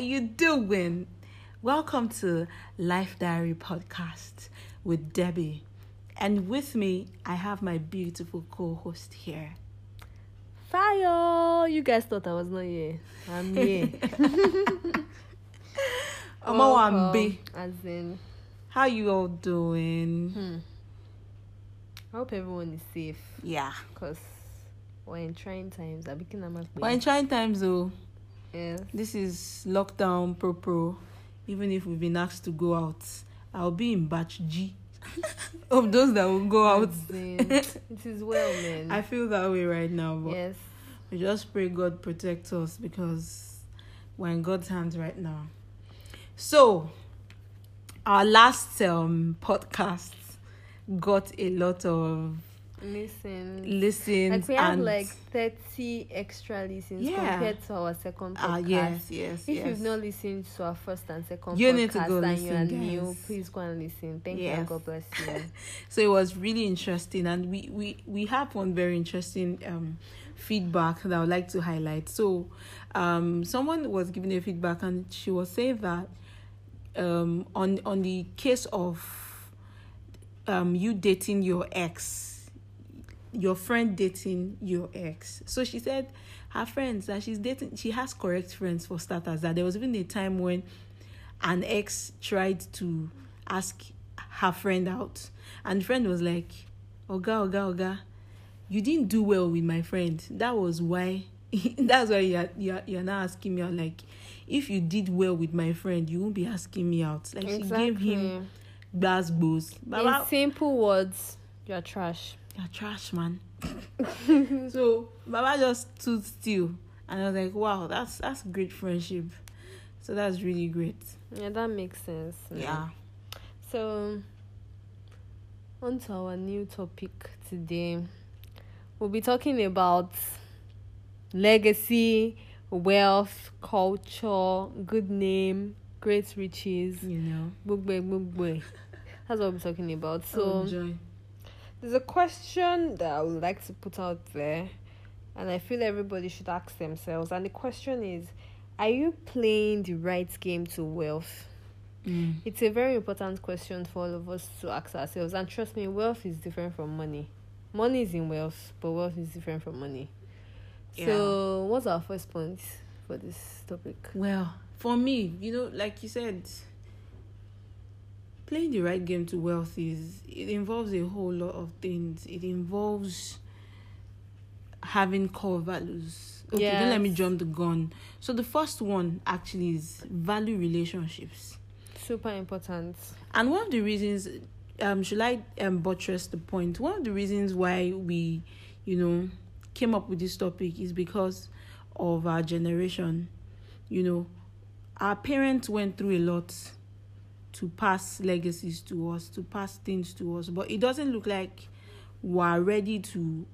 you doing? Welcome to Life Diary Podcast with Debbie. And with me, I have my beautiful co-host here. Fire! You guys thought I was not here. I'm here. Omo. Wambe. As in, How you all doing? hmm. I hope everyone is safe Yeah. because we're in trying times. I'm We're in trying times though. Yes. This is lockdown pro pro. Even if we've been asked to go out, I'll be in batch G of those that will go out. It is well, man. I feel that way right now, but yes. we just pray God protect us because we're in God's hands right now. So, our last um podcast got a lot of Listen. listens Like we have like 30 extra listens Yeah. compared to our second ah podcast. yes yes If yes. you've not listened to our first and second You podcast need to go and listen, you are new, please go and listen. Thank you Yes. and God bless you. so it was really interesting and we we we have one very interesting um feedback that i would like to highlight so um someone was giving a feedback and she was saying that um on on the case of um you dating your ex your friend dating your ex. So she said her friends that she's dating she has correct friends for starters. That there was even a time when an ex tried to ask her friend out. And friend was like oga oga oga you didn't do well with my friend. That was why that's why you're, you're, you're not asking me out. Like if you did well with my friend you won't be asking me out. Like she gave him gbas In simple words, you're trash. You're trash man so baba just stood still and i was like wow that's that's great friendship so that's really great Yeah, that makes sense. yeah So, on to our new topic today. We'll be talking about legacy, wealth, culture, good name, great riches. you know. That's what we're talking about. So, oh, enjoy there's a question that I would like to put out there, and I feel everybody should ask themselves. And the question is Are you playing the right game to wealth? mm. It's a very important question for all of us to ask ourselves. And trust me, wealth is different from money. Money is in wealth, but wealth is different from money. So, what's our first point for this topic? Well, for me, you know, like you said, playing the right game to wealth is it involves a whole lot of things. It involves having core values. Okay, don't let me jump the gun. So the first one actually is value relationships. Super important. And one of the reasons, um, should I um, buttress the point? One of the reasons why we, you know, came up with this topic is because of our generation. You know, our parents went through a lot to pass legacies to us, to pass things to us, but it doesn't look like we're ready to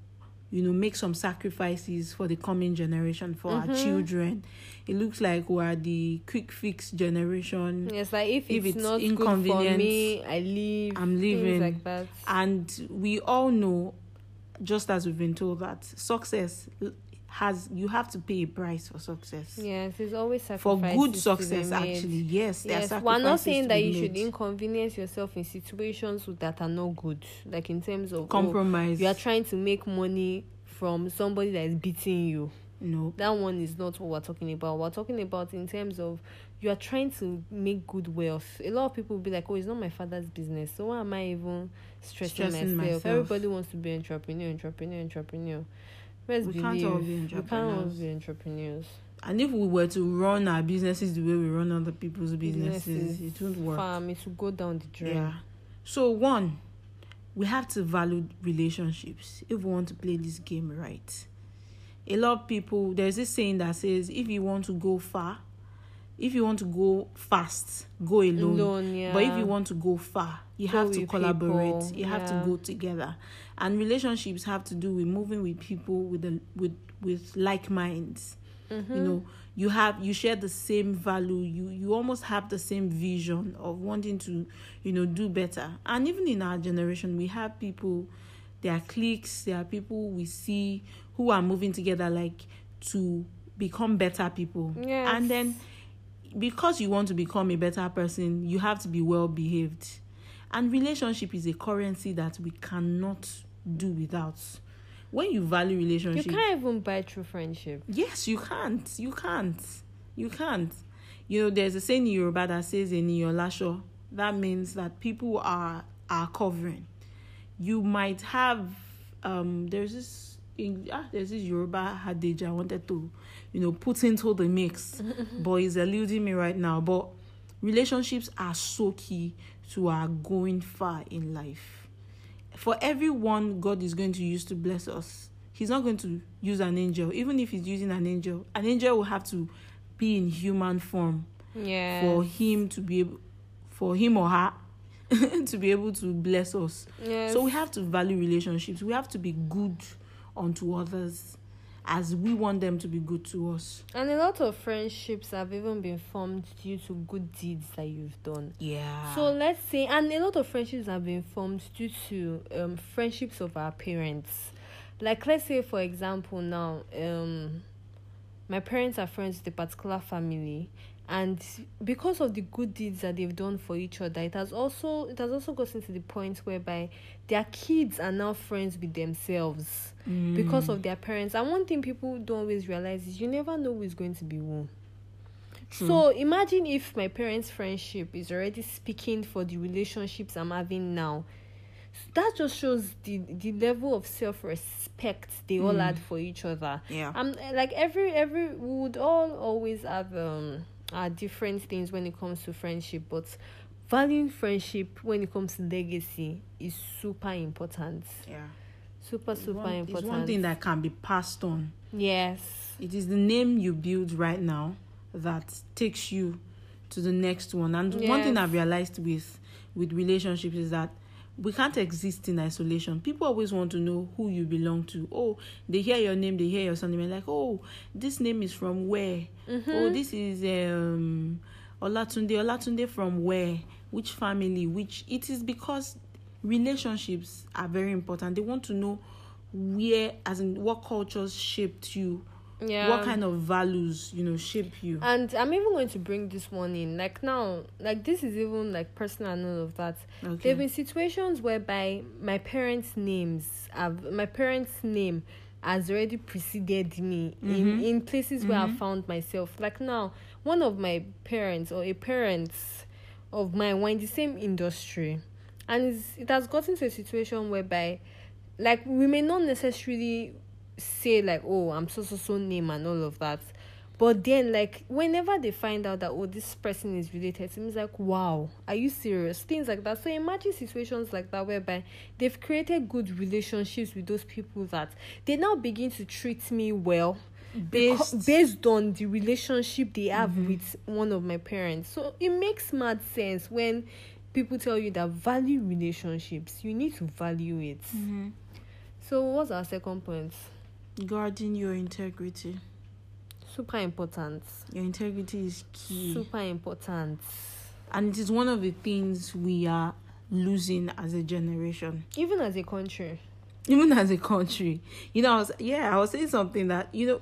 you know make some sacrifices for the coming generation for our Mhm. children it looks like we're the quick fix generation Yes, like if, If it's, it's not good for inconvenient, me, I leave. I'm leaving. like that. and we all know just as we've been told that success has you have to pay a price for success Yes, it's always for sacrifices good to be success made. actually yes Yes, we're not saying that you should inconvenience yourself in situations that are not good, like in terms of oh, compromise you are trying to make money from somebody that is beating you. no That one is not what we're talking about. We're talking about in terms of you are trying to make good wealth. A lot of people will be like, "Oh, it's not my father's business, so why am I even stressing, Stressing myself? myself. Everybody wants to be entrepreneur, entrepreneur, entrepreneur. Let's We believe can't all be we can't all entrepreneurs. be entrepreneurs. and if we were to run our businesses the way we run other people's businesses, it won't work Farm, it will go down the drain. yeah so one we have to value relationships if we want to play this game right a lot of people there's this saying that says if you want to go far if you want to go fast go alone Alone, yeah. But if you want to go far, you Go have to collaborate. people, You have to go together. And relationships have to do with moving with people with the with with like minds. Mhm. You know, you have you share the same value. You you almost have the same vision of wanting to, you know, do better. And even in our generation, we have people. There are cliques. There are people we see who are moving together, like to become better people. Yes. And then because you want to become a better person, you have to be well behaved. And relationship is a currency that we cannot do without. When you value relationship, You can't even buy true friendship. Yes, you can't. You can't. You can't. You know, there's a saying in Yoruba that says in your lasho. That means that people are are covering. You might have um there's this in, ah, there's this Yoruba adage I wanted to, you know, put into the mix, but it's eluding me right now. But relationships are so key to our going far in life. For everyone God is going to use to bless us, He's not going to use an angel. Even if He's using an angel, an angel will have to be in human form Yeah. for him to be able, for him or her to be able to bless us. Yes. So we have to value relationships. We have to be good unto others as we want them to be good to us. And a lot of friendships have even been formed due to good deeds that you've done. Yeah. So let's say, and a lot of friendships have been formed due to um, friendships of our parents. Like, let's say, for example, now, um, my parents are friends with a particular family, and because of the good deeds that they've done for each other, it has also it has also gotten to the point whereby their kids are now friends with themselves because of their parents. And one thing people don't always realize is you never know who is going to be who. True. So imagine if my parents' friendship is already speaking for the relationships I'm having now. So that just shows the the level of self respect they all Mm. had for each other. yeah. Um, like every every we would all always have um uh, different things when it comes to friendship, but valuing friendship when it comes to legacy is super important. yeah. Super It's super one, important. It's one thing that can be passed on. yes. It is the name you build right now that takes you to the next one. And one thing I've realized with with relationships is that we can't exist in isolation. People always want to know who you belong to. Oh, they hear your name, they hear your surname, like, oh, this name is from where? Mm-hmm. Oh, this is um Olatunde. Olatunde from where? Which family? Which? It is because relationships are very important. They want to know where, as in what cultures shaped you, Yeah. what kind of values you know shape you. And I'm even going to bring this one in. Like now, like this is even like personal and all of that. okay. there have been situations whereby my parents' names have my parents' name has already preceded me in, Mhm. in places where I Mhm. found myself. Like now, one of my parents or a parents of mine were in the same industry. And it has gotten to a situation whereby like we may not necessarily say like oh i'm so so so name and all of that. But then like whenever they find out that oh this person is related to me it's like wow are you serious? Things like that. So imagine situations like that whereby they've created good relationships with those people that they now begin to treat me well Based, based. based on the relationship they have Mhm. with one of my parents. So it makes mad sense when people tell you that value relationships you need to value it. Mhm. so what's our second point guarding your integrity. super important. Your integrity is key, super important. And it is one of the things we are losing as a generation. even as a country. Even as a country. You know i was yeah i was saying something that you know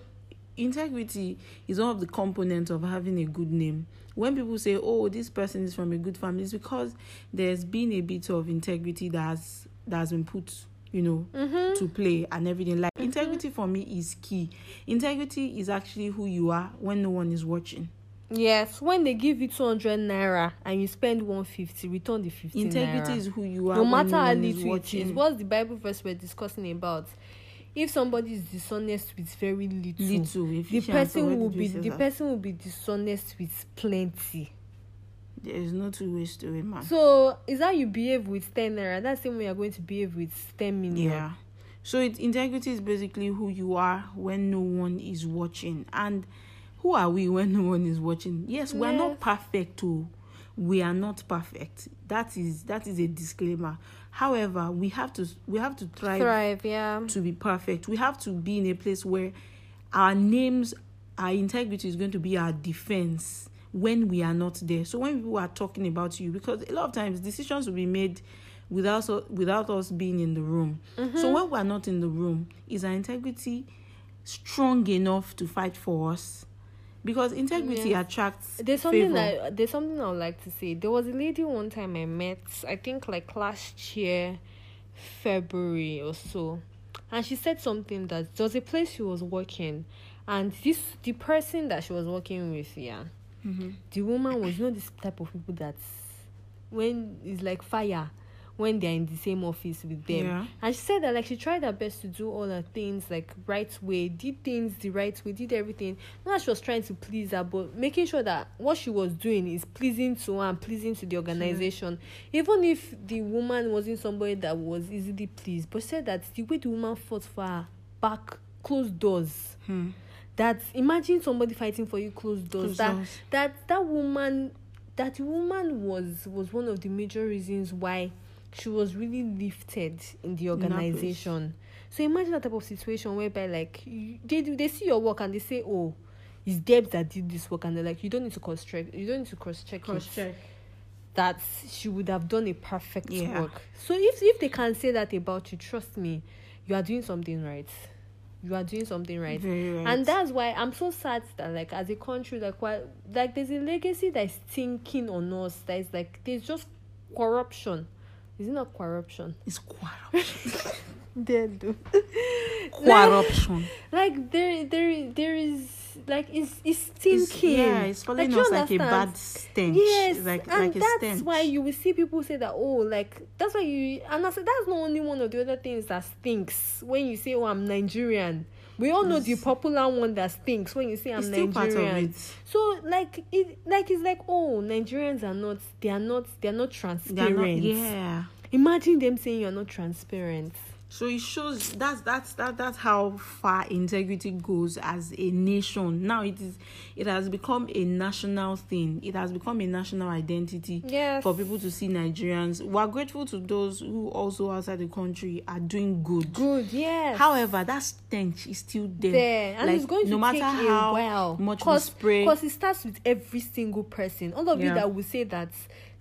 integrity is one of the components of having a good name. When people say oh this person is from a good family it's because there's been a bit of integrity that has that has been put you know mm-hmm. to play and everything. Like integrity for me is key. Integrity is actually who you are when no one is watching. Yes when they give you 200 naira and you spend 150 return the 50 integrity naira. is who you are no matter how little it is what's the bible verse we're discussing about? If somebody is dishonest with very little, little the person will be the person will be dishonest with plenty there is no two ways to it man so is how you behave with 10 naira that's the same way you're going to behave with 10 million Yeah. So it, integrity is basically who you are when no one is watching. And who are we when no one is watching? Yes, we are not perfect too. We are not perfect. That is that is a disclaimer. However, we have to we have to try thrive yeah to be perfect. We have to be in a place where our names, our integrity is going to be our defense when we are not there. So when people are talking about you, because a lot of times decisions will be made without us, without us being in the room. Mm-hmm. So when we are not in the room, is our integrity strong enough to fight for us? because integrity Yes. attracts There's something favor. that there's something I would like to say. There was a lady one time I met, I think like last year, February or so, and she said something that there was a place she was working, and this the person that she was working with, yeah, Mhm. the woman was know this type of people that when it's like fire when they're in the same office with them Yeah. and she said that like she tried her best to do all her things like right way did things the right way did everything not that she was trying to please her but making sure that what she was doing is pleasing to her and pleasing to the organization even if the woman wasn't somebody that was easily pleased but said that the way the woman fought for her back closed doors Hmm. That imagine somebody fighting for you close doors Closed that doors. that that woman that woman was was one of the major reasons why she was really lifted in the organization so imagine that type of situation whereby like you, they do they see your work and they say oh it's debs that did this work and they're like you don't need to cross check you don't need to cross check Cross check. that she would have done a perfect Yeah. work so if if they can say that about you trust me you are doing something right you are doing something right right. and that's why i'm so sad that like as a country like why like there's a legacy that is thinking on us that is like there's just corruption is it not corruption it's corruption. do corruption. like there there there is like it's it's It's, yeah, it's following you us like a bad stench. Yes, like and like a that's why you will see people say that. Oh, like that's why you. And I said that's not only one of the other things that stinks when you say, "Oh, I'm Nigerian." We all know the popular one that stinks when you say, "I'm it's still part of Nigerian." So like it, like it's like, oh, Nigerians are not. They are not. They are not transparent. not, yeah. Imagine them saying you're not transparent. So it shows that's that's that that's how far integrity goes as a nation. Now it is it has become a national thing. It has become a national identity Yes. for people to see Nigerians. We are grateful to those who also outside the country are doing good. Good. Yes. However, that stench is still there. there and Like, it's going to no matter take how a while much we cause, spray. Because it starts with every single person. All of you Yeah. that will say that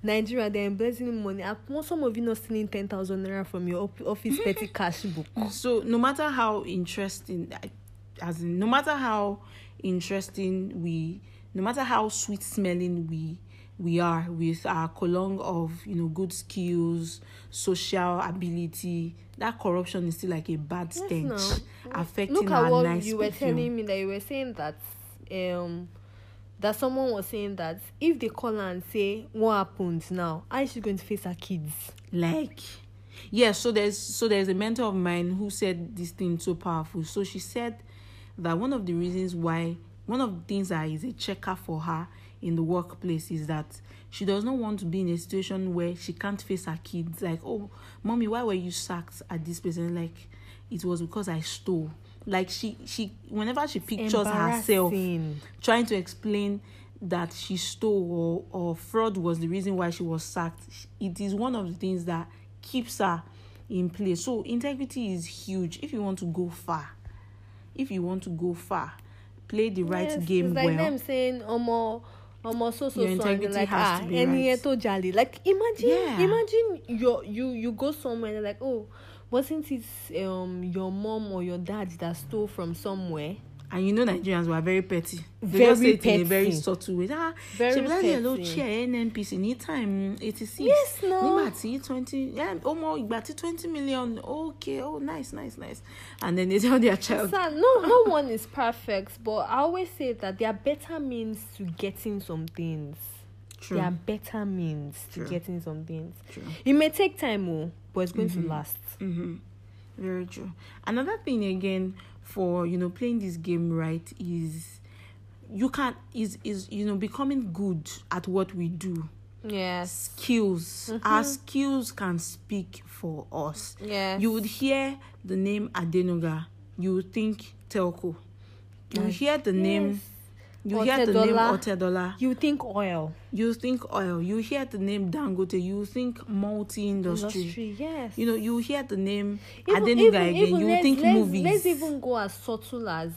Nigeria they're embezzling money. Some of you not stealing ten thousand naira from your office petty cash book. So no matter how interesting, as in, no matter how interesting we, no matter how sweet smelling we we are with our column of you know good skills, social ability, that corruption is still like a bad stench Yes, now. affecting Look our at what nice you were perfume. telling me that you were saying that um that someone was saying that if they call her and say what happened now, how is she going to face her kids? like yeah so there's so there's a mentor of mine who said this thing so powerful. So she said that one of the reasons why one of the things that is a checker for her in the workplace is that she does not want to be in a situation where she can't face her kids. Like oh mommy why were you sacked at this place? And like it was because i stole like she she whenever she pictures herself trying to explain that she stole or, or fraud was the reason why she was sacked it is one of the things that keeps her in place. So integrity is huge. If you want to go far if you want to go far play the right Yes, game it's like well. them saying omo omo so so Your so integrity like has ah to be right. like imagine Yeah. imagine you you you go somewhere and like oh wasn't it um your mom or your dad that stole from somewhere and you know nigerians were very petty they just say Very it in a very petty. subtle way ah Very bí ló petty. chair nnpc ní time eighty six Yes, no. nígbà tí twenty yeah, ọmọ ìgbà tí twenty million okay oh nice nice nice and then they tell their child Sir, no no one is perfect but i always say that there are better means to getting some things True. there are better means True. to getting some things True. it may take time oh but it's going to last Mm-hmm. Very true. Another thing again for you know playing this game right is you can is is you know becoming good at what we do. yes Skills. Our skills can speak for us. yes You would hear the name Adenuga, you would think Telco. You Yes. hear the name You hear the name Otedola. Otedola. you think oil You think oil. You hear the name Dangote. You think multi industry. industry yes You know, you hear the name Even- Adenuga even- again. even you let's- think let's, movies. let's even go as subtle as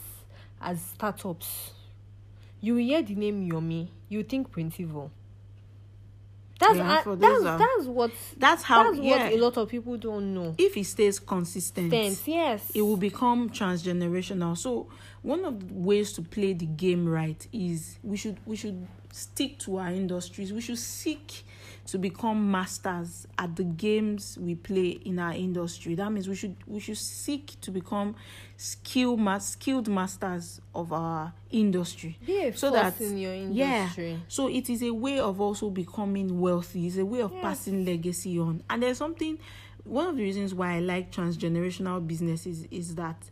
as startups you hear the name yomi you think printivo That's Yeah, uh, that's are- that's what That's how. that's yeah. what a lot of people don't know. if it stays consistent, yes. it will become transgenerational. So one of the ways to play the game right is we should we should stick to our industries. We should seek to become masters at the games we play in our industry. That means we should we should seek to become skill mas- skilled masters of our industry. Be so that- in your Yeah. So it is a way of also becoming wealthy. It's a way of Yes. passing legacy on. And there's something one of the reasons why I like transgenerational businesses is that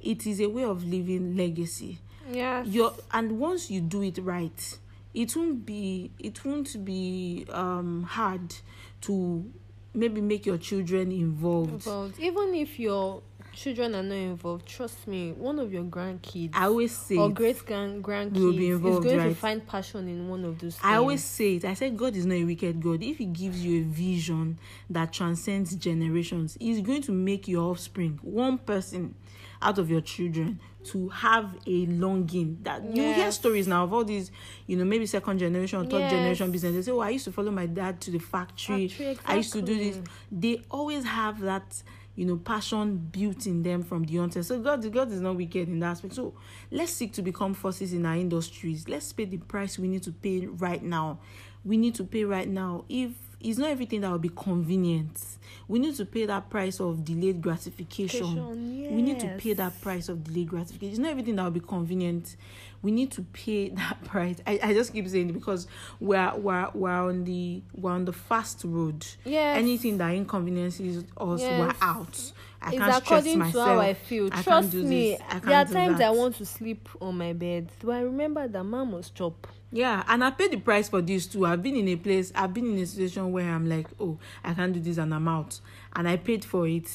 it is a way of living legacy. Yes. Your and once you do it right, it won't be it won't be um hard to maybe make your children involved. involved. Even if your children are not involved, trust me, one of your grandkids I always say or great grand grandkids Will be is involved, going to find passion in one of those things. I always say it. I said God is not a wicked God. If He gives you a vision that transcends generations, He's going to make your offspring one person out of your children to have a longing. That you hear stories now of all these, you know, maybe second generation, or third Yes. generation business. They say, "Oh, I used to follow my dad to the factory. Factory, I used to do this." They always have that. You know, passion built in them from the onset. So God, God is not wicked in that aspect. So let's seek to become forces in our industries. Let's pay the price we need to pay right now. We need to pay right now. If it's not everything that will be convenient, we need to pay that price of delayed gratification. Gratification, We need to pay that price of delayed gratification. It's not everything that will be convenient. We need to pay that price. I, I just keep saying it because we're we're we're on the we're on the fast road. Yes. Anything that inconveniences us, Yes. we're out. I it's can't stress according myself. to how I feel. I can't Trust do me, this. I can't there are times that. I want to sleep on my bed. Do I remember that mom must chop? Yeah, and I paid the price for this too. I've been in a place, I've been in a situation where I'm like, oh, I can't do this and I'm out. And I paid for it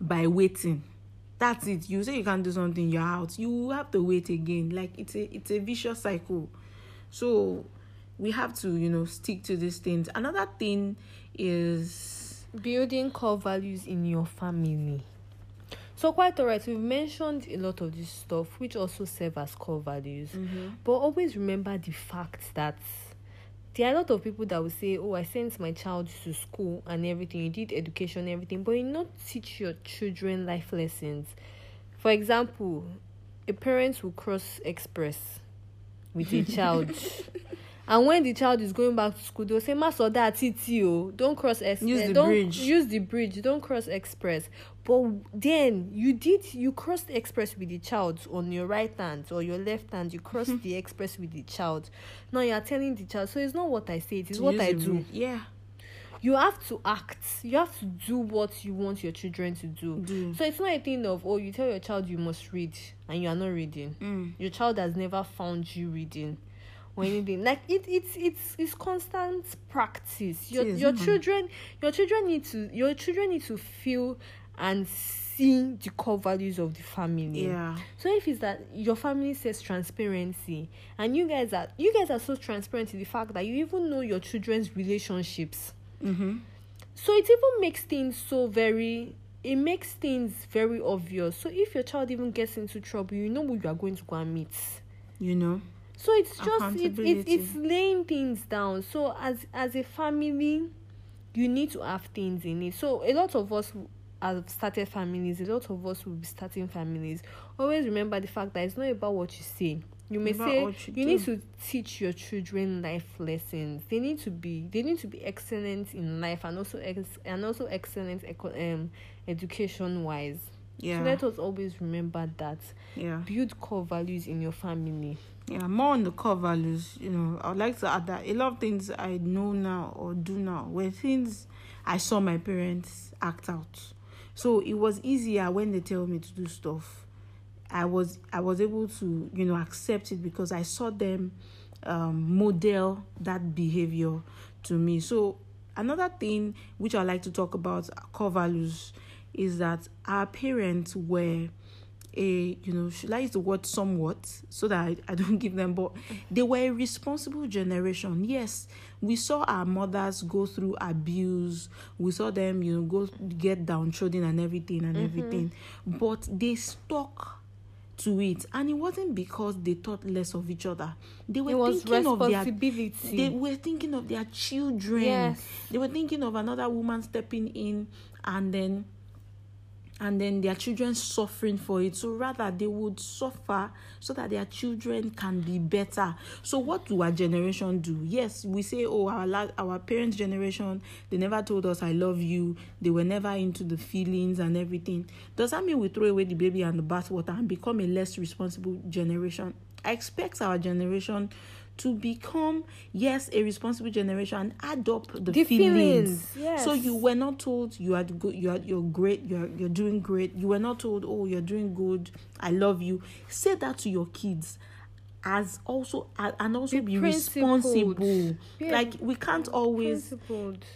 by waiting. That's it. You say you can't do something, you're out. You have to wait again. Like it's a it's a vicious cycle. So we have to, you know, stick to these things. Another thing is Building core values in your family. So quite alright, we've mentioned a lot of this stuff which also serve as core values. Mm-hmm. But always remember the fact that there are a lot of people that will say, Oh, I sent my child to school and everything, you did education everything, but you not teach your children life lessons. For example, a parent will cross express with a child. And when the child is going back to school, they'll say, Master, that TTO, don't cross express. Use the don't bridge." use the bridge, don't cross express. But then you did you crossed express with the child on your right hand or your left hand, you crossed the express with the child. Now you are telling the child, so it's not what I say, it is what I do. Yeah. You have to act. You have to do what you want your children to do. Do. So it's not a thing of oh you tell your child you must read and you are not reading. Mm. Your child has never found you reading or anything. Like it it's it's it's constant practice. Your your children your children need to your children need to feel and see the core values of the family. Yeah. So if it's that your family says transparency and you guys are you guys are so transparent in the fact that you even know your children's relationships. Mm-hmm. So it even makes things so very it makes things very obvious. So if your child even gets into trouble, you know who you are going to go and meet. You know. So it's just it's it's Accountability. it's laying things down. So as as a family, you need to have things in it. So a lot of us have started families. A lot of us will be starting families. Always remember the fact that it's not about what you say. You may say you you need to teach your children life lessons. They need to be they need to be excellent in life and also ex- and also excellent eco- um education wise. Yeah. So let us always remember that. yeah. Build core values in your family. Yeah, more on the core values. You know, I'd like to add that a lot of things I know now or do now were things I saw my parents act out. So it was easier when they tell me to do stuff. I was I was able to you know accept it because I saw them um, model that behavior to me. So another thing which I like to talk about core values is that our parents were a you know should I use the word somewhat so that I, I don't give them but they were a responsible generation. Yes we saw our mothers go through abuse. We saw them you know go get downtrodden and everything and everything. But they stuck to it. And it wasn't because they thought less of each other. They were thinking of their they were thinking of their children. Yes. they were thinking of another woman stepping in and then and then their children suffering for it. So rather they would suffer so that their children can be better. So what do our generation do? Yes we say oh our la- our parents generation they never told us i love you. They were never into the feelings and everything. Does that mean we throw away the baby and the bathwater and become a less responsible generation? I expect our generation to become yes a responsible generation and adopt the, The feelings, feelings, yes. so you were not told you are good you are you're great you're you're doing great. You were not told oh you're doing good. I love you. Say that to your kids as also and also Be be, responsible. Yeah, like we can't always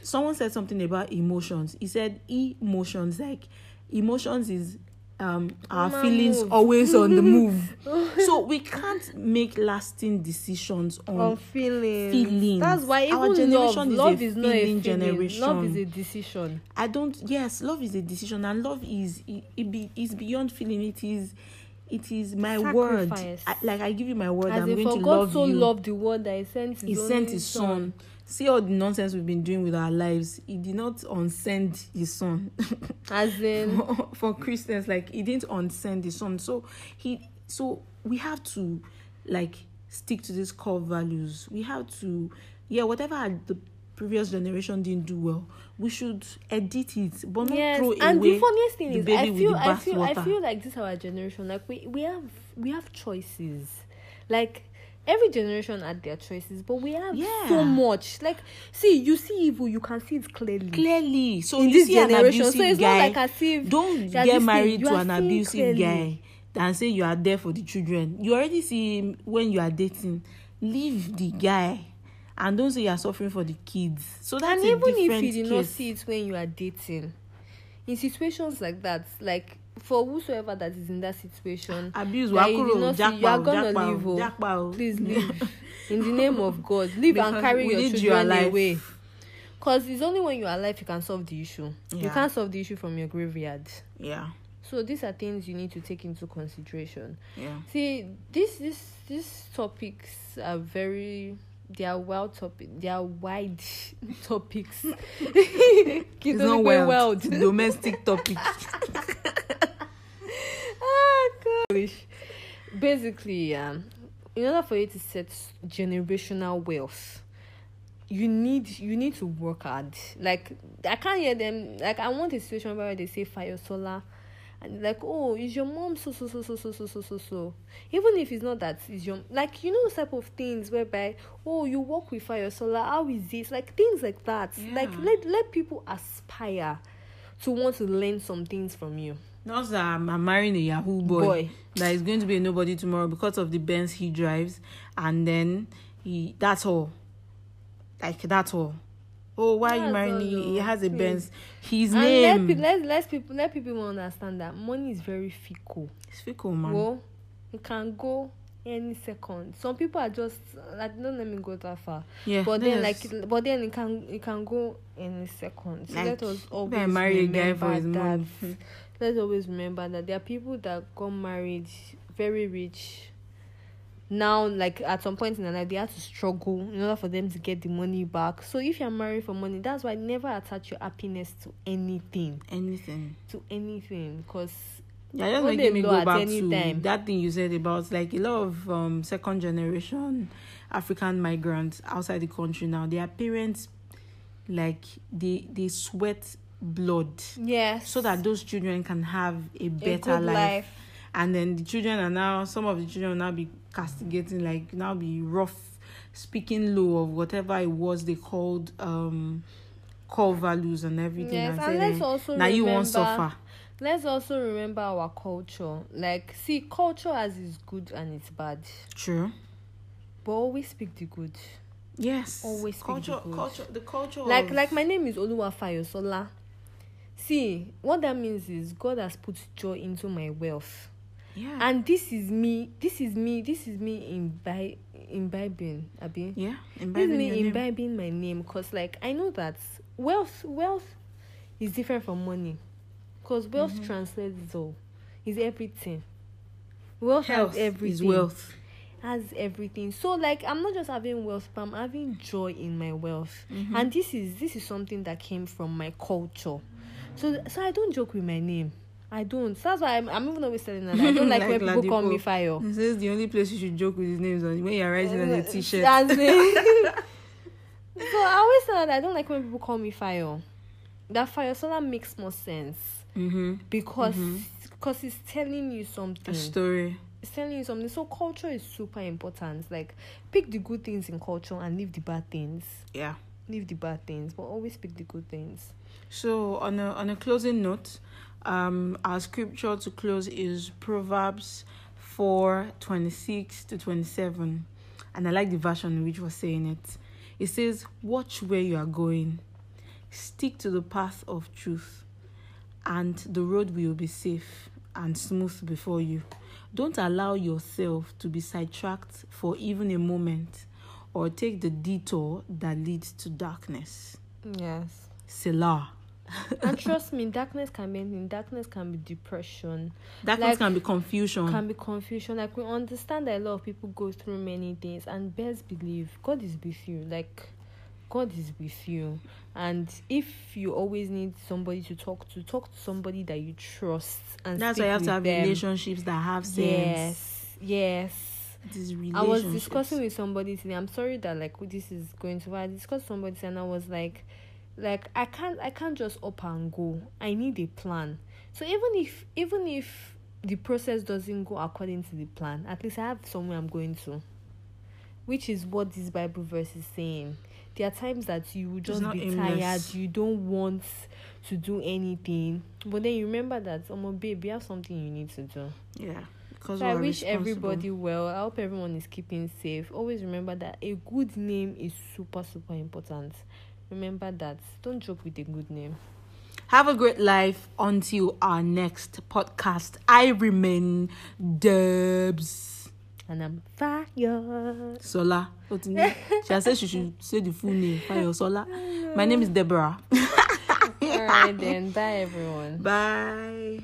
someone said something about emotions. He said emotions like emotions is um our Mama feelings move. always on the move so we can't make lasting decisions on on feelings. feelings. That's why even Our love, generation is love a is not a feeling feeling. Love generation. is a decision. I don't. Yes, love is a decision, and love is it, it be is beyond feeling. It is, it is my word. Sacrifice. I, like I give you my word. As I'm in, going for to God love so you. loved the world that He sent His he sent his son. See all the nonsense we've been doing with our lives. He did not unsend his son. As in, for Christians, like he didn't unsend his son. So he so we have to like stick to these core values. We have to yeah, whatever the previous generation didn't do well, we should edit it, but not yes. throw And away the funniest thing the is, I feel, I feel, I feel like this our generation. Like we, we have, we have choices. Like every generation had their choices, but we have Yeah. so much. Like, see, you see evil, you can see it clearly. clearly. So in you this generation, so it's guy, not like as if don't get married to an abusive clearly. guy and say you are there for the children. You already see him when you are dating. Leave the guy and don't say you are suffering for the kids. So that's and a even if different you did not case. see it when you are dating in situations like that like for whosoever that is in that situation abuse you not see, you are japa gonna japa o. please leave in the name of god leave and Because carry we your you children alive. away because it's only when you are alive you can solve the issue you Yeah. can't solve the issue from your graveyard Yeah, so these are things you need to take into consideration yeah. see this this these topics are very they are wild topic they are wide topics It's not well well. It's domestic topic. ah gosh basically yeah in order for you to set generational wealth you need you need to work hard like i can't hear them like i want a situation where they say fire solar and like oh is your mom so so so so so so so so so? Even if it's not that is your like you know type of things whereby oh you work with fire solar how is this like things like that. Like let let people aspire to want to learn some things from you. Not that I'm, I'm marrying a Yahoo boy, Boy. that is going to be a nobody tomorrow because of the Benz he drives, and then he that's all. Like that's all. Oh, why are you marrying me? He has a Please. Benz. His and name. let, let let people let people understand that money is very fickle. it's fickle, man. Well, it can go any second. Some people are just like don't let me go that far. yeah, but then like but then it can it can go any second. So Like, let us always marry a guy for his that. money. Let's always remember that there are people that got married very rich. Now, like at some point in their life, they had to struggle in order for them to get the money back. So, if you're married for money, that's why never attach your happiness to anything, anything. to anything, because Yeah, just making me go back to time. that thing you said about like a lot of um, second generation African migrants outside the country now. Their parents, like they they sweat blood yes, so that those children can have a a better good life. life. And then the children are now some of the children will now be castigating, like now be rough, speaking low of whatever it was they called um core values and everything. Yes, and and let's eh, also now you won't suffer. Let's also remember our culture. Like, see, culture as is good and it's bad, True. but always speak the good. Yes. Always speak the culture, good. culture, the culture. like of, like my name is Oluwafayo Sola. See, what that means is God has put joy into my wealth. Yeah, And this is me, this is me, this is me imbi- imbibing, Abi. yeah, Imbibing This is imbibing me your name. imbibing my name because like I know that wealth wealth is different from money. Because wealth Mhm. translates all. Is everything. Wealth Health has everything. is wealth. Has everything. So like I'm not just having wealth, but I'm having joy in my wealth. Mm-hmm. And this is this is something that came from my culture. So so I don't joke with my name. I don't. So that's why I'm, I'm even always telling that I don't like, Like when people call me fire. He says the only place you should joke with his name is when you're writing on a t-shirt. That's it. so I always tell that I don't like when people call me fire. That fire solar makes more sense Mm-hmm. because because it's telling you A something. story. It's telling you something. So culture is super important. Like pick the good things in culture and leave the bad things. Yeah. Leave the bad things, but always pick the good things. So on a on a closing note, um, our scripture to close is Proverbs four twenty six to twenty seven, and I like the version in which we're saying it. It says, "Watch where you are going, stick to the path of truth, and the road will be safe and smooth before you. Don't allow yourself to be sidetracked for even a moment, or take the detour that leads to darkness." Yes. Selah. And trust me, darkness can be anything. Darkness can be depression. Darkness Like, can be confusion. can be confusion. Like we understand that a lot of people go through many things, and best believe God is with you. Like God is with you, and if you always need somebody to talk to, talk to somebody that you trust. And That's why you have to have them. relationships that have sense. Yes, yes. I was discussing with somebody today. I'm sorry that like this is going to. I discussed somebody and I was like, like I can't I can't just up and go. I need a plan. So even if even if the process doesn't go according to the plan, at least I have somewhere I'm going to. Which is what this Bible verse is saying. There are times that you will just be aimless. tired, you don't want to do anything, but then you remember that, oh my babe, you have something you need to do. Yeah. Because So I wish everybody well. I hope everyone is keeping safe. Always remember that a good name is super, super important. Remember that. Don't joke with a good name. Have a great life until our next podcast. I remain Debs And I'm fire. Sola. What in it? She has said she should say the full name. Fire Sola. My name is Deborah. All right, then. Bye, everyone. Bye.